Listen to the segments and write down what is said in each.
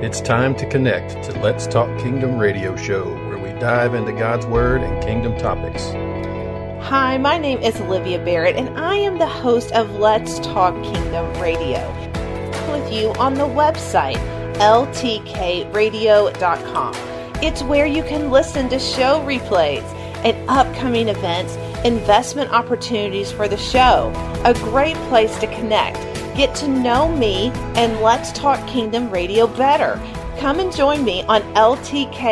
It's time to connect to Let's Talk Kingdom radio show, where we dive into God's Word and kingdom topics. Hi, my name is Olivia Barrett, and I am the host of Let's Talk Kingdom Radio. With you on the website, ltkradio.com. It's where you can listen to show replays and upcoming events, investment opportunities for the show. A great place to connect Get to know me and let's talk Kingdom Radio better. Come and join me on ltkradio.com.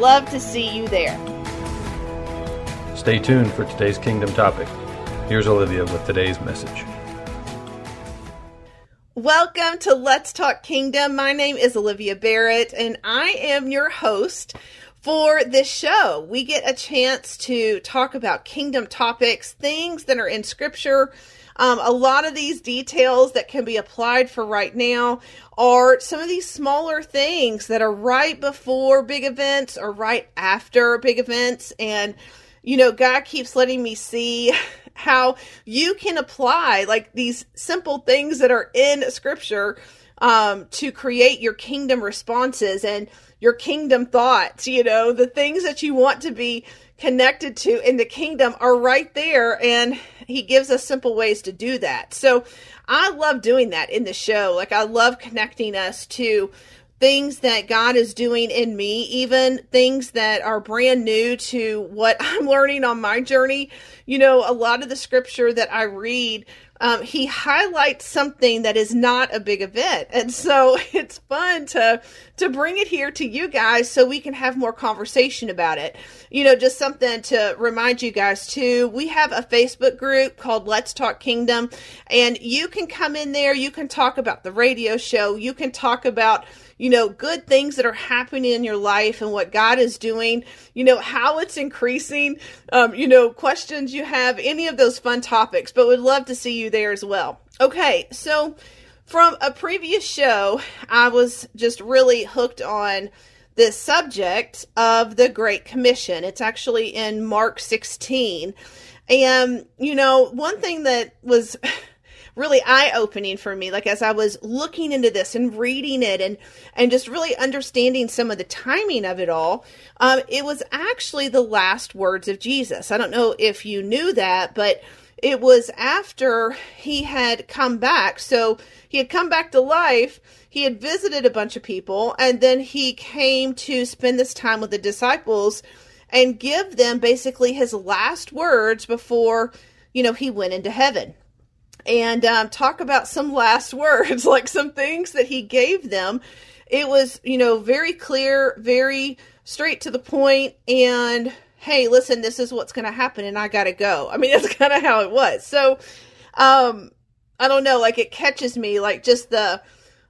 Love to see you there. Stay tuned for today's Kingdom topic. Here's Olivia with today's message. Welcome to Let's Talk Kingdom. My name is Olivia Barrett, and I am your host for this show. We get a chance to talk about kingdom topics, things that are in scripture um, a lot of these details that can be applied for right now are some of these smaller things that are right before big events or right after big events. And, you know, God keeps letting me see how you can apply like these simple things that are in scripture um, to create your kingdom responses and your kingdom thoughts, you know, the things that you want to be connected to in the kingdom are right there. And he gives us simple ways to do that. So I love doing that in the show. Like I love connecting us to things that God is doing in me, even things that are brand new to what I'm learning on my journey. You know, a lot of the scripture that I read um, he highlights something that is not a big event, and so it's fun to to bring it here to you guys so we can have more conversation about it. You know, just something to remind you guys too. We have a Facebook group called Let's Talk Kingdom, and you can come in there. You can talk about the radio show. You can talk about you know, good things that are happening in your life and what God is doing, you know, how it's increasing, um, you know, questions you have, any of those fun topics, but would love to see you there as well. Okay, so from a previous show, I was just really hooked on this subject of the Great Commission. It's actually in Mark 16. And, you know, one thing that was really eye opening for me. Like as I was looking into this and reading it and and just really understanding some of the timing of it all, um, it was actually the last words of Jesus. I don't know if you knew that, but it was after he had come back. So he had come back to life. He had visited a bunch of people, and then he came to spend this time with the disciples and give them basically his last words before you know he went into heaven and um, talk about some last words, like some things that he gave them. It was, you know, very clear, very straight to the point, and hey, listen, this is what's going to happen, and I got to go. I mean, that's kind of how it was. So, um, I don't know, like it catches me, like just the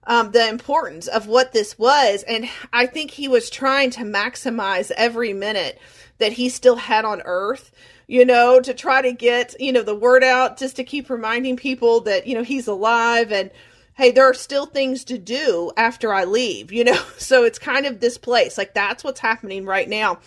um, the importance of what this was, and I think he was trying to maximize every minute that he still had on Earth you know, to try to get, you know, the word out just to keep reminding people that, you know, he's alive and hey, there are still things to do after I leave, you know? So it's kind of this place. Like that's what's happening right now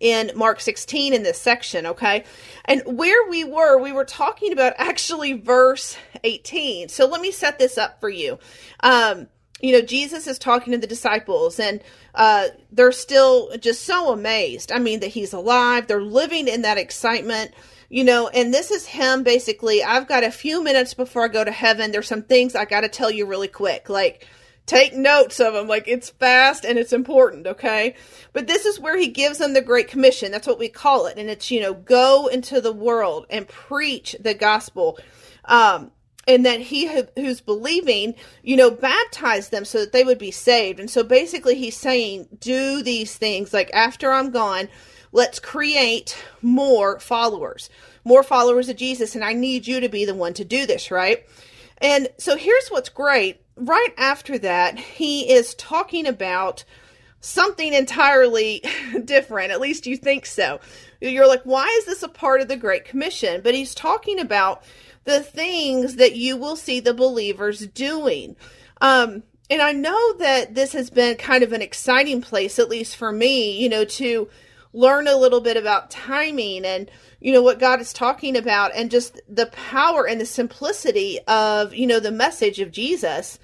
in Mark 16 in this section, okay? And where we were, we were talking about actually verse 18. So let me set this up for you. Um, you know, Jesus is talking to the disciples and uh, they're still just so amazed. I mean, that he's alive. They're living in that excitement, you know, and this is him basically. I've got a few minutes before I go to heaven. There's some things I got to tell you really quick. Like, take notes of them. Like, it's fast and it's important, okay? But this is where he gives them the Great Commission. That's what we call it. And it's, you know, go into the world and preach the gospel. Um, and that he who's believing, you know, baptize them so that they would be saved. And so basically, he's saying, do these things like after I'm gone, let's create more followers. more followers of Jesus, and I need you to be the one to do this, right? And so here's what's great. Right after that, he is talking about something entirely different. At least you think so. You're like, why is this a part of the Great Commission? But he's talking about the things that you will see the believers doing. Um, and I know that this has been kind of an exciting place, at least for me, you know, to learn a little bit about timing and, you know, what God is talking about and just the power and the simplicity of, you know, the message of Jesus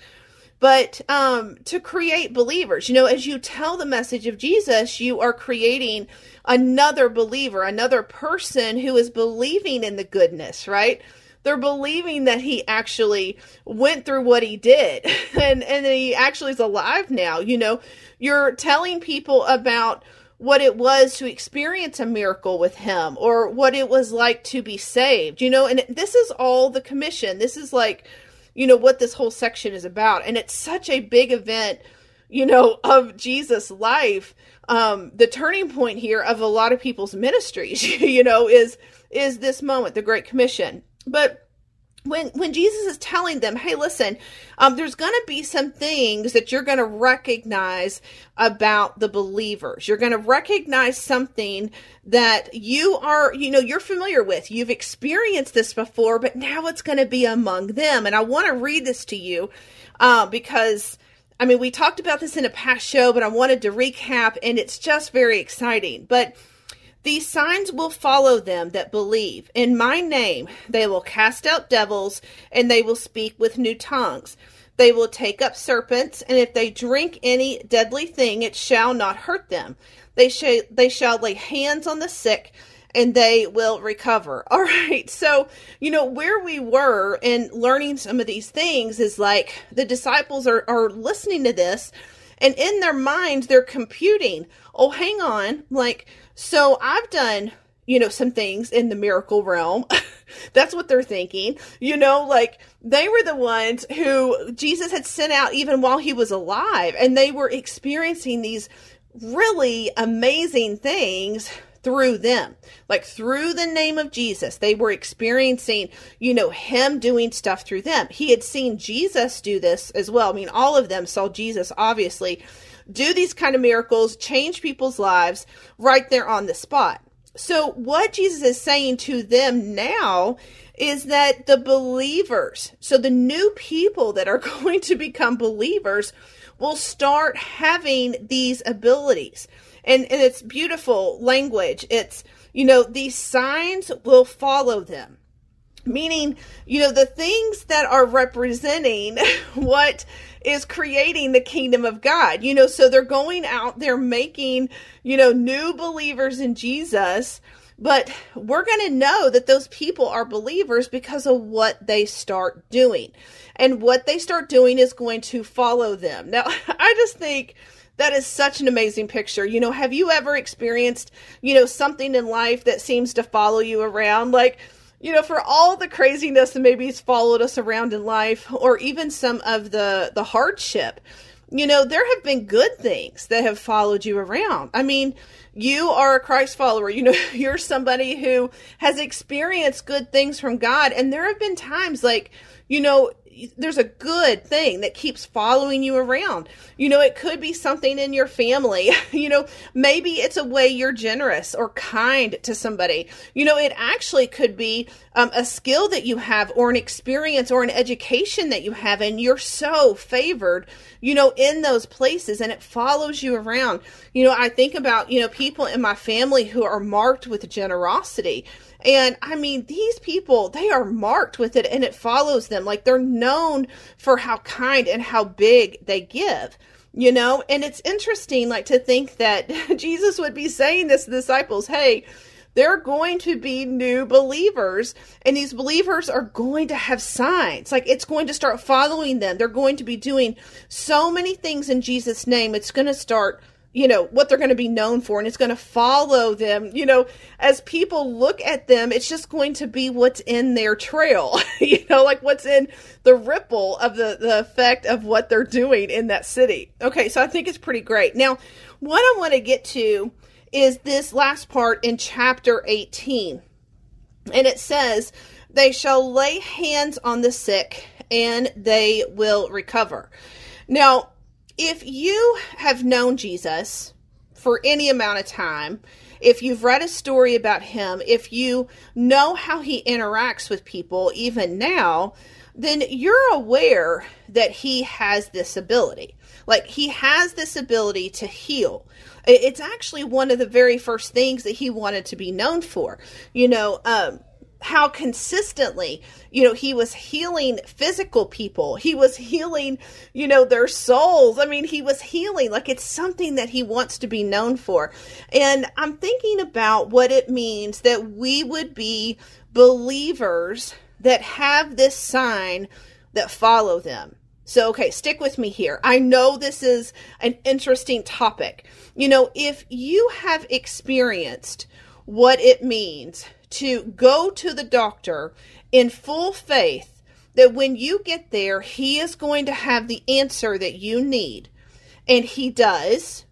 but um, to create believers. You know, as you tell the message of Jesus, you are creating another believer, another person who is believing in the goodness, right? They're believing that he actually went through what he did and, and he actually is alive now. You know, you're telling people about what it was to experience a miracle with him or what it was like to be saved, you know, and this is all the commission. This is like you know, what this whole section is about. And it's such a big event, you know, of Jesus' life. Um, the turning point here of a lot of people's ministries, you know, is is this moment, the Great Commission. But when when Jesus is telling them, "Hey, listen, um, there's going to be some things that you're going to recognize about the believers. You're going to recognize something that you are, you know, you're familiar with. You've experienced this before, but now it's going to be among them." And I want to read this to you uh, because. I mean, we talked about this in a past show, but I wanted to recap, and it's just very exciting. But these signs will follow them that believe. In my name, they will cast out devils, and they will speak with new tongues. They will take up serpents, and if they drink any deadly thing, it shall not hurt them. They, sh- they shall lay hands on the sick, and they will recover. All right. So, you know, where we were in learning some of these things is like the disciples are, are listening to this, and in their minds, they're computing, oh, hang on, like, so I've done, you know, some things in the miracle realm. That's what they're thinking. You know, like they were the ones who Jesus had sent out even while he was alive, and they were experiencing these really amazing things through them like through the name of jesus they were experiencing you know him doing stuff through them he had seen jesus do this as well i mean all of them saw jesus obviously do these kind of miracles, change people's lives right there on the spot. So, what Jesus is saying to them now is that the believers, so the new people that are going to become believers, will start having these abilities. And, and it's beautiful language. It's, you know, these signs will follow them meaning you know the things that are representing what is creating the kingdom of God. You know, so they're going out, they're making, you know, new believers in Jesus. But we're going to know that those people are believers because of what they start doing. And what they start doing is going to follow them. Now, I just think that is such an amazing picture. You know, have you ever experienced, you know, something in life that seems to follow you around? Like, you know, for all the craziness that maybe has followed us around in life, or even some of the the hardship, you know, there have been good things that have followed you around. I mean, you are a Christ follower. You know, you're somebody who has experienced good things from God, and there have been times like, you know, there's a good thing that keeps following you around. You know, it could be something in your family. you know, maybe it's a way you're generous or kind to somebody. You know, it actually could be um, a skill that you have or an experience or an education that you have, and you're so favored, you know, in those places and it follows you around. You know, I think about, you know, people in my family who are marked with generosity and I mean, these people, they are marked with it and it follows them. Like they're known for how kind and how big they give you know? And it's interesting like to think that jesus would be saying this to disciples hey they're going to be new believers and these believers are going to have signs. Like it's going to start following them. They're going to be doing so many things in jesus name. It's going to start you know what they're going to be known for and it's going to follow them. You know as people look at them it's just going to be what's in their trail you know like what's in the ripple of the the effect of what they're doing in that city. Okay so i think it's pretty great. Now what i want to get to is this last part in chapter 18 And it says, They shall lay hands on the sick and they will recover. Now, if you have known Jesus for any amount of time, if you've read a story about him, if you know how he interacts with people even now, then you're aware that he has this ability. Like he has this ability to heal. It's actually one of the very first things that he wanted to be known for. You know, um, how consistently, you know, he was healing physical people. He was healing, you know, their souls. I mean, he was healing. Like it's something that he wants to be known for. And I'm thinking about what it means that we would be believers that have this sign that follow them. So, okay, stick with me here. I know this is an interesting topic. You know, if you have experienced what it means to go to the doctor in full faith that when you get there, he is going to have the answer that you need, and he does,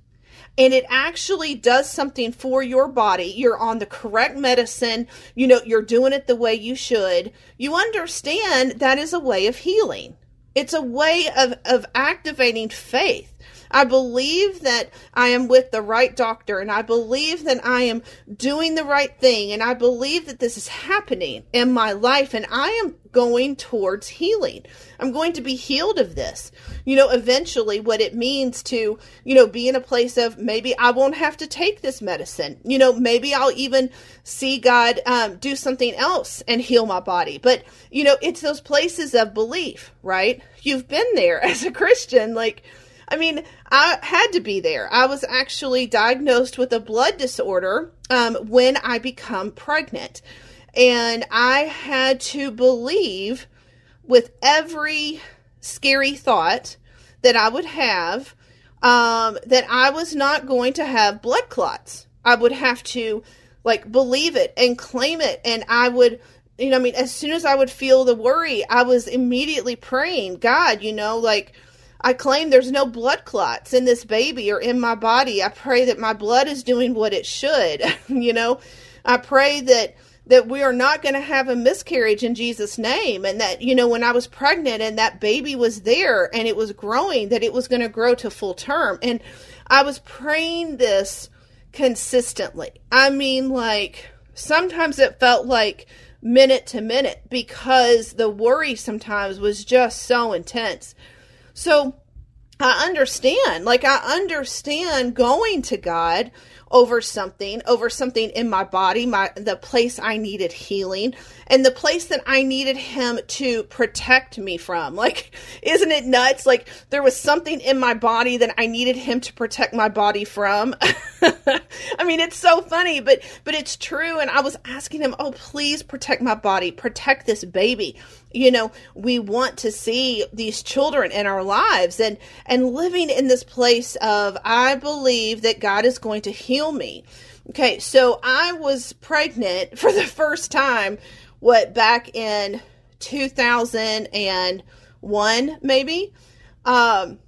and it actually does something for your body. You're on the correct medicine, you know, you're doing it the way you should. You understand that is a way of healing. It's a way of, of activating faith. I believe that I am with the right doctor and I believe that I am doing the right thing and I believe that this is happening in my life and I am going towards healing. I'm going to be healed of this. You know, eventually what it means to, you know, be in a place of maybe I won't have to take this medicine. You know, maybe I'll even see God um, do something else and heal my body. But, you know, it's those places of belief, right? You've been there as a Christian. Like, I mean, I had to be there. I was actually diagnosed with a blood disorder um, when I become pregnant. And I had to believe with every scary thought that I would have um, that I was not going to have blood clots. I would have to like believe it and claim it. And I would, you know, I mean, as soon as I would feel the worry, I was immediately praying, God, you know, like, I claim there's no blood clots in this baby or in my body. I pray that my blood is doing what it should. you know, I pray that that we are not going to have a miscarriage in Jesus name and that you know when I was pregnant and that baby was there and it was growing that it was going to grow to full term and I was praying this consistently. I mean like sometimes it felt like minute to minute because the worry sometimes was just so intense. So I understand. Like, I understand going to God over something, over something in my body, my the place I needed healing, and the place that I needed him to protect me from. Like, isn't it nuts? Like there was something in my body that I needed him to protect my body from. I mean, it's so funny, but but it's true. And I was asking him, "Oh, please protect my body, protect this baby." You know, we want to see these children in our lives, and and living in this place of I believe that God is going to heal me. Okay, so I was pregnant for the first time, what, back in 2001, maybe? Um,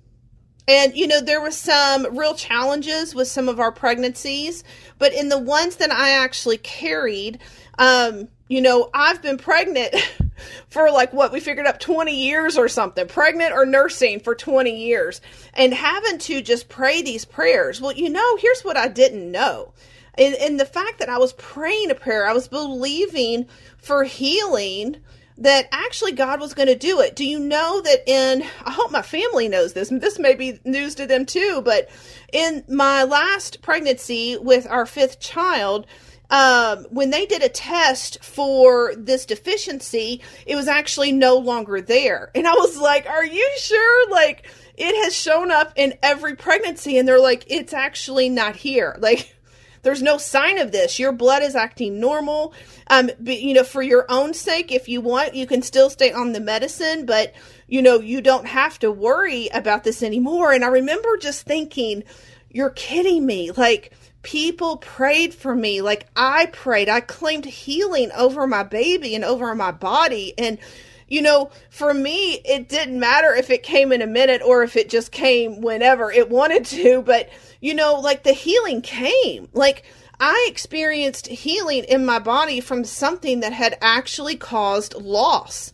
and, you know, there were some real challenges with some of our pregnancies, but in the ones that I actually carried, um, you know, I've been pregnant for like what we figured up 20 years or something, pregnant or nursing for 20 years, and having to just pray these prayers. Well, you know, here's what I didn't know. And, and the fact that I was praying a prayer, I was believing for healing that actually God was going to do it. Do you know that in, I hope my family knows this, this may be news to them too, but in my last pregnancy with our fifth child, um, when they did a test for this deficiency, it was actually no longer there. And I was like, Are you sure? Like, it has shown up in every pregnancy. And they're like, It's actually not here. Like, there's no sign of this. Your blood is acting normal. Um, but, you know, for your own sake, if you want, you can still stay on the medicine, but, you know, you don't have to worry about this anymore. And I remember just thinking, you're kidding me. Like, people prayed for me. Like, I prayed. I claimed healing over my baby and over my body. And, you know, for me, it didn't matter if it came in a minute or if it just came whenever it wanted to, but you know, like the healing came. Like I experienced healing in my body from something that had actually caused loss.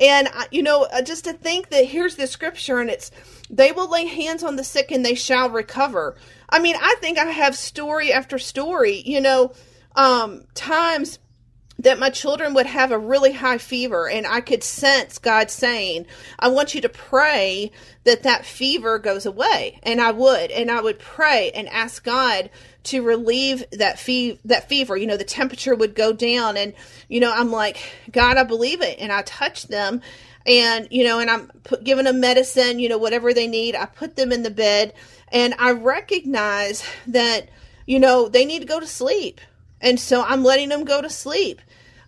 And, you know, uh, just to think that here's the scripture and it's, they will lay hands on the sick and they shall recover. I mean, I think I have story after story, you know, um, times that my children would have a really high fever and I could sense God saying, I want you to pray that that fever goes away. And I would, and I would pray and ask God to relieve that fe- that fever. You know, the temperature would go down and, you know, I'm like, God, I believe it. And I touch them and, you know, and I'm put, giving them medicine, you know, whatever they need. I put them in the bed and I recognize that, you know, they need to go to sleep. And so I'm letting them go to sleep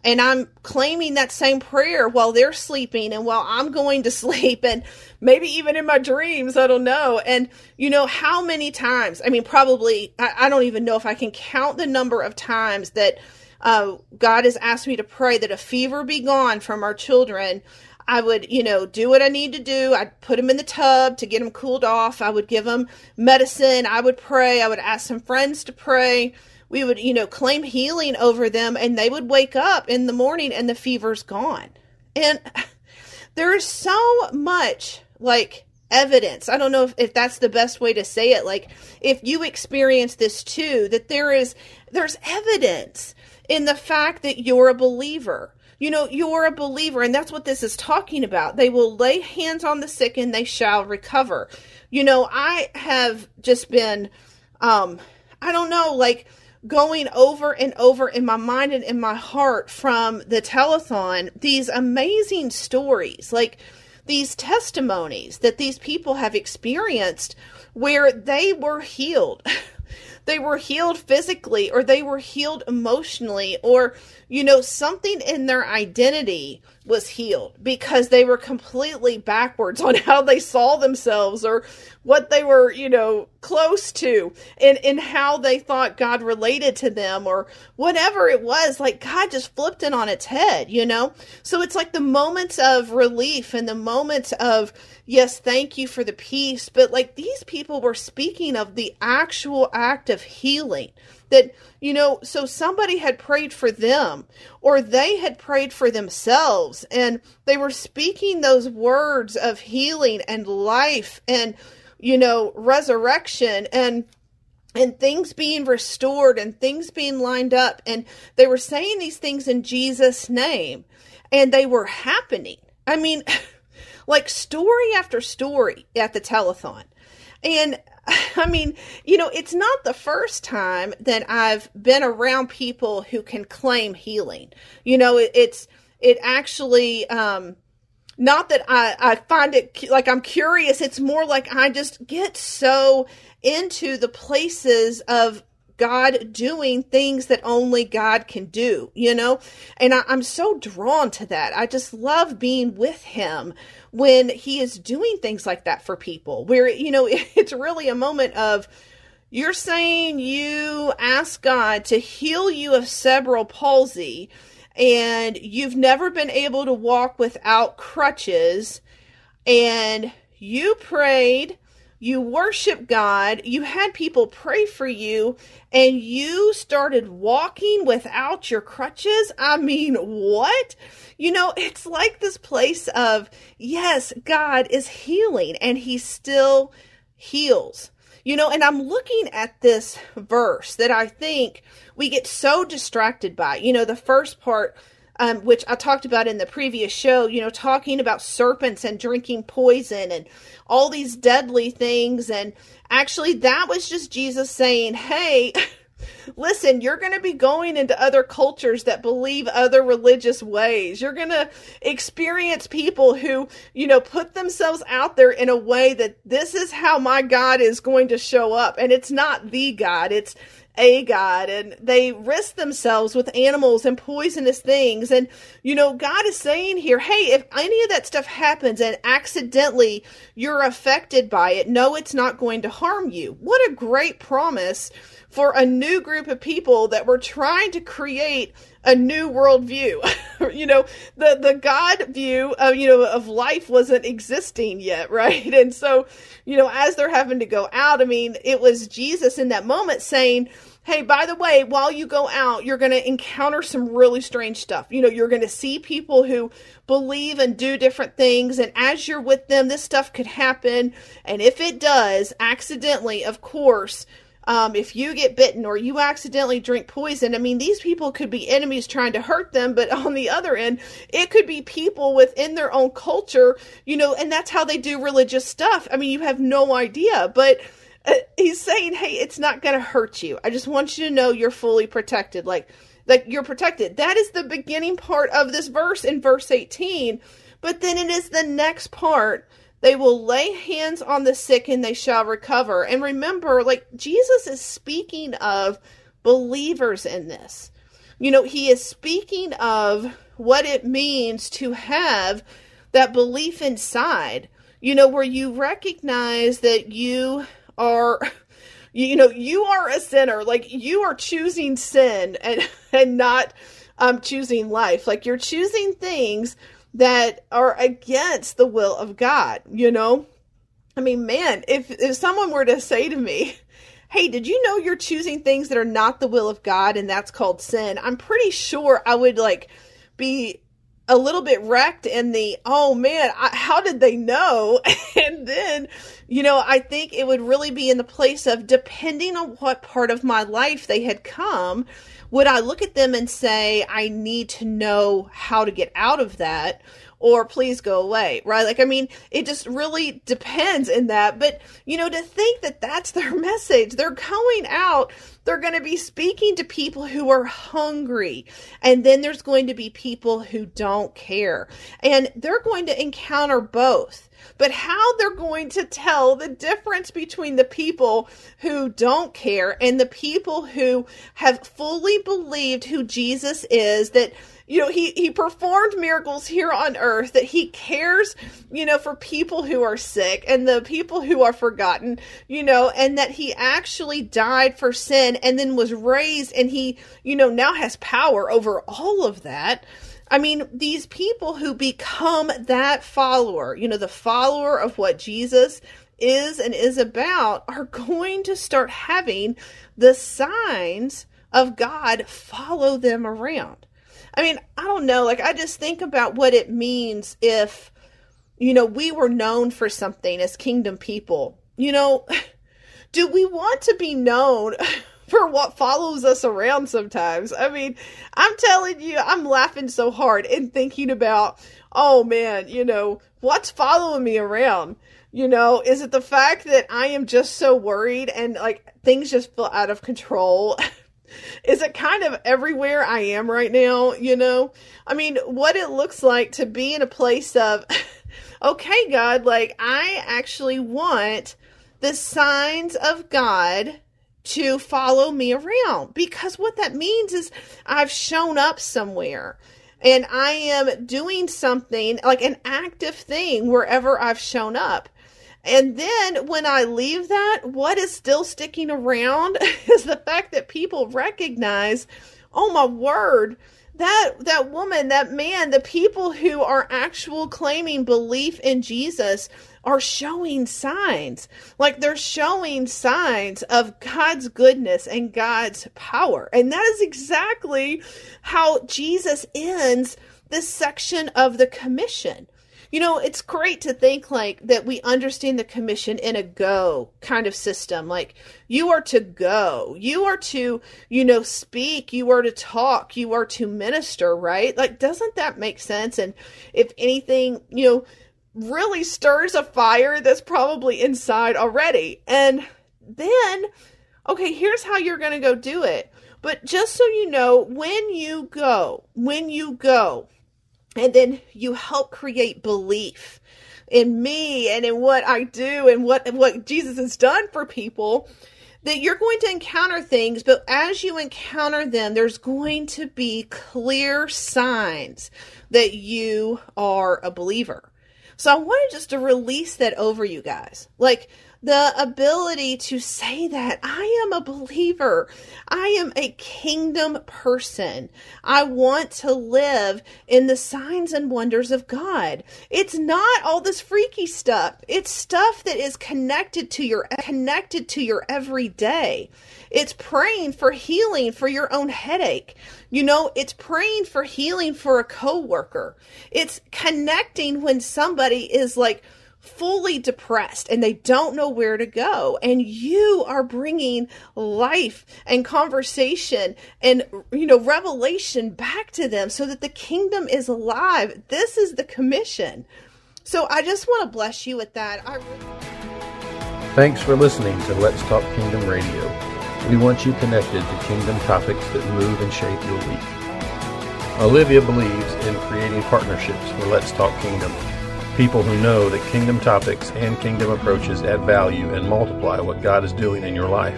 and I'm claiming that same prayer while they're sleeping and while I'm going to sleep and maybe even in my dreams, I don't know. And you know, how many times, I mean, probably, I, I don't even know if I can count the number of times that uh, God has asked me to pray that a fever be gone from our children. I would, you know, do what I need to do. I'd put them in the tub to get them cooled off. I would give them medicine. I would pray. I would ask some friends to pray we would, you know, claim healing over them and they would wake up in the morning and the fever's gone. And there is so much like evidence. I don't know if, if that's the best way to say it. Like if you experience this too, that there is there's evidence in the fact that you're a believer. You know, you're a believer, and that's what this is talking about. They will lay hands on the sick and they shall recover. You know, I have just been um I don't know, like going over and over in my mind and in my heart from the telethon these amazing stories like these testimonies that these people have experienced where they were healed. They were healed physically or they were healed emotionally or you know something in their identity was healed because they were completely backwards on how they saw themselves or what they were, you know, close to and, and how they thought God related to them or whatever it was. Like God just flipped it on its head, you know? So it's like the moments of relief and the moments of, yes, thank you for the peace. But like these people were speaking of the actual act of healing that you know so somebody had prayed for them or they had prayed for themselves and they were speaking those words of healing and life and you know resurrection and and things being restored and things being lined up. And they were saying these things in Jesus name and they were happening. I mean like story after story at the telethon and I mean, you know, it's not the first time that I've been around people who can claim healing. You know, it, it's it actually um not that I I find it like I'm curious, it's more like I just get so into the places of God doing things that only God can do, you know? And I, am so drawn to that. I just love being with Him when He is doing things like that for people, where, you know, it's really a moment of, you're saying you ask God to heal you of cerebral palsy and you've never been able to walk without crutches and you prayed you worship God, you had people pray for you, and you started walking without your crutches. I mean, what? You know, it's like this place of, yes, God is healing, and He still heals. You know, and I'm looking at this verse that I think we get so distracted by. You know, the first part um, which I talked about in the previous show, you know, talking about serpents and drinking poison and all these deadly things. And actually, that was just Jesus saying, hey, listen, you're going to be going into other cultures that believe other religious ways. You're going to experience people who, you know, put themselves out there in a way that this is how my God is going to show up. And it's not the God, it's a God and they risk themselves with animals and poisonous things. And, you know, God is saying here, hey, if any of that stuff happens and accidentally you're affected by it, no, it's not going to harm you. What a great promise for a new group of people that were trying to create a new worldview. you know, the the God view of you know of life wasn't existing yet, right? And so, you know, as they're having to go out, I mean, it was Jesus in that moment saying, hey, by the way, while you go out, you're going to encounter some really strange stuff. You know, you're going to see people who believe and do different things. And as you're with them, this stuff could happen. And if it does, accidentally, of course, um, if you get bitten or you accidentally drink poison, I mean, these people could be enemies trying to hurt them, but on the other end, it could be people within their own culture, you know, and that's how they do religious stuff. I mean, you have no idea, but uh, he's saying, hey, it's not going to hurt you. I just want you to know you're fully protected. Like, like you're protected. That is the beginning part of this verse in verse 18. But then it is the next part they will lay hands on the sick and they shall recover. And remember, like Jesus is speaking of believers in this. You know, he is speaking of what it means to have that belief inside, you know, where you recognize that you are you know you are a sinner like you are choosing sin and and not um choosing life like you're choosing things that are against the will of God, you know? I mean, man, if if someone were to say to me, "Hey, did you know you're choosing things that are not the will of God and that's called sin?" I'm pretty sure I would like be a little bit wrecked in the oh man I, how did they know and then you know i think it would really be in the place of depending on what part of my life they had come would I look at them and say, I need to know how to get out of that? Or please go away, right? Like, I mean, it just really depends in that. But, you know, to think that that's their message, they're going out, they're going to be speaking to people who are hungry. And then there's going to be people who don't care. And they're going to encounter both but how they're going to tell the difference between the people who don't care and the people who have fully believed who Jesus is, that you know he he performed miracles here on earth that he cares you know for people who are sick and the people who are forgotten you know and that he actually died for sin and then was raised and he you know now has power over all of that I mean, these people who become that follower, you know, the follower of what Jesus is and is about, are going to start having the signs of God follow them around. I mean, I don't know. Like, I just think about what it means if, you know, we were known for something as kingdom people. You know, do we want to be known for what follows us around sometimes. I mean, I'm telling you, I'm laughing so hard and thinking about, oh man, you know, what's following me around? You know, is it the fact that I am just so worried and like things just feel out of control? is it kind of everywhere I am right now? You know, I mean, what it looks like to be in a place of, okay, God, like I actually want the signs of God to follow me around because what that means is I've shown up somewhere and I am doing something like an active thing wherever I've shown up. And then when I leave that, what is still sticking around is the fact that people recognize, oh my word, that that woman, that man, the people who are actual claiming belief in Jesus are showing signs. Like they're showing signs of God's goodness and God's power. And that is exactly how Jesus ends this section of the commission. You know, it's great to think like that we understand the commission in a go kind of system. Like you are to go, you are to, you know, speak, you are to talk, you are to minister, right? Like, doesn't that make sense? And if anything, you know, really stirs a fire that's probably inside already. And then, okay, here's how you're going to go do it. But just so you know, when you go, when you go, and then you help create belief in me and in what I do and what what Jesus has done for people, that you're going to encounter things, but as you encounter them, there's going to be clear signs that you are a believer. So I wanted just to release that over you guys. Like the ability to say that I am a believer. I am a kingdom person. I want to live in the signs and wonders of God. It's not all this freaky stuff. It's stuff that is connected to your connected to your everyday. It's praying for healing for your own headache. You know, it's praying for healing for a coworker. It's connecting when somebody is like fully depressed and they don't know where to go. And you are bringing life and conversation and you know revelation back to them so that the kingdom is alive. This is the commission. So i just want to bless you with that. I... thanks for listening to let's talk kingdom radio. We want you connected to kingdom topics that move and shape your week. Olivia believes in creating partnerships for let's talk kingdom people who know that kingdom topics and kingdom approaches add value and multiply what God is doing in your life.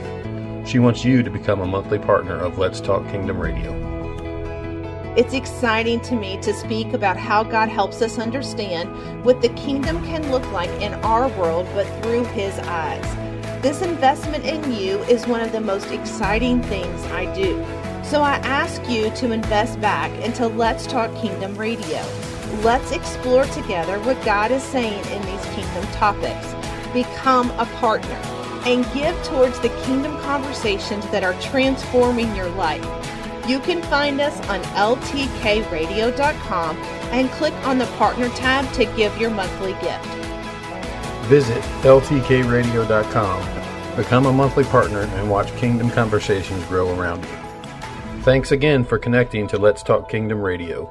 She wants you to become a monthly partner of Let's Talk Kingdom Radio. It's exciting to me to speak about how God helps us understand what the kingdom can look like in our world, but through His eyes. This investment in you is one of the most exciting things I do. So I ask you to invest back into Let's Talk Kingdom Radio. Let's explore together what God is saying in these kingdom topics. Become a partner and give towards the kingdom conversations that are transforming your life. You can find us on ltkradio.com and click on the partner tab to give your monthly gift. Visit ltkradio.com, become a monthly partner, and watch Kingdom Conversations grow around you. Thanks again for connecting to Let's Talk Kingdom Radio.